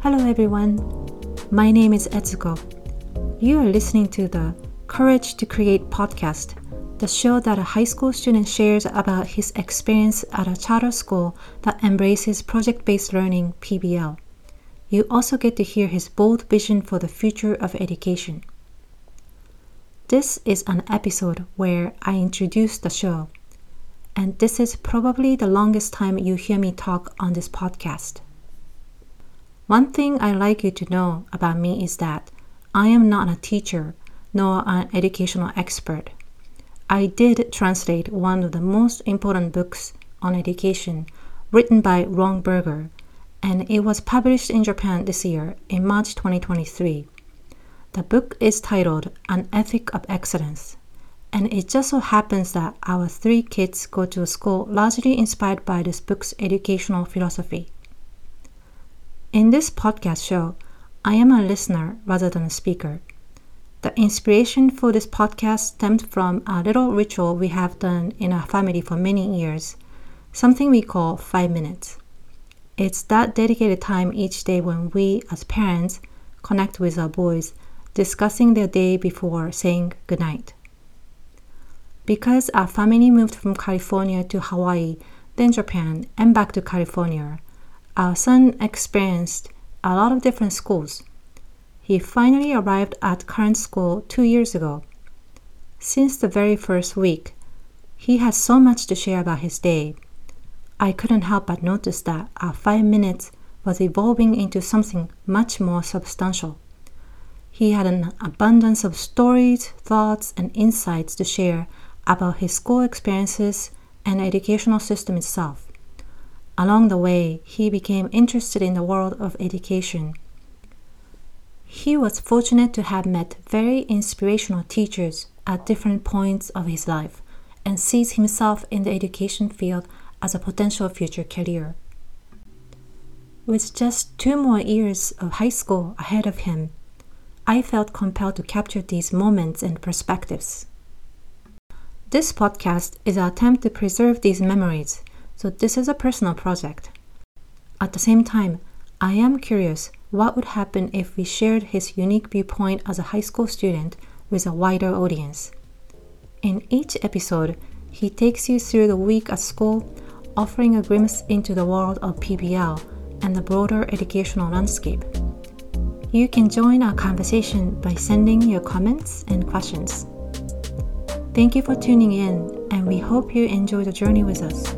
Hello everyone. My name is Etsuko. You are listening to the Courage to Create podcast, the show that a high school student shares about his experience at a charter school that embraces project based learning, PBL. You also get to hear his bold vision for the future of education. This is an episode where I introduce the show, and this is probably the longest time you hear me talk on this podcast. One thing I'd like you to know about me is that I am not a teacher nor an educational expert. I did translate one of the most important books on education written by Ron Berger, and it was published in Japan this year in March 2023. The book is titled An Ethic of Excellence, and it just so happens that our three kids go to a school largely inspired by this book's educational philosophy. In this podcast show, I am a listener rather than a speaker. The inspiration for this podcast stemmed from a little ritual we have done in our family for many years, something we call five minutes. It's that dedicated time each day when we, as parents, connect with our boys, discussing their day before saying goodnight. Because our family moved from California to Hawaii, then Japan, and back to California, our son experienced a lot of different schools. He finally arrived at current school two years ago. Since the very first week, he has so much to share about his day. I couldn't help but notice that our five minutes was evolving into something much more substantial. He had an abundance of stories, thoughts, and insights to share about his school experiences and educational system itself. Along the way, he became interested in the world of education. He was fortunate to have met very inspirational teachers at different points of his life and sees himself in the education field as a potential future career. With just two more years of high school ahead of him, I felt compelled to capture these moments and perspectives. This podcast is an attempt to preserve these memories so this is a personal project. At the same time, I am curious what would happen if we shared his unique viewpoint as a high school student with a wider audience. In each episode, he takes you through the week at school, offering a glimpse into the world of PBL and the broader educational landscape. You can join our conversation by sending your comments and questions. Thank you for tuning in, and we hope you enjoy the journey with us.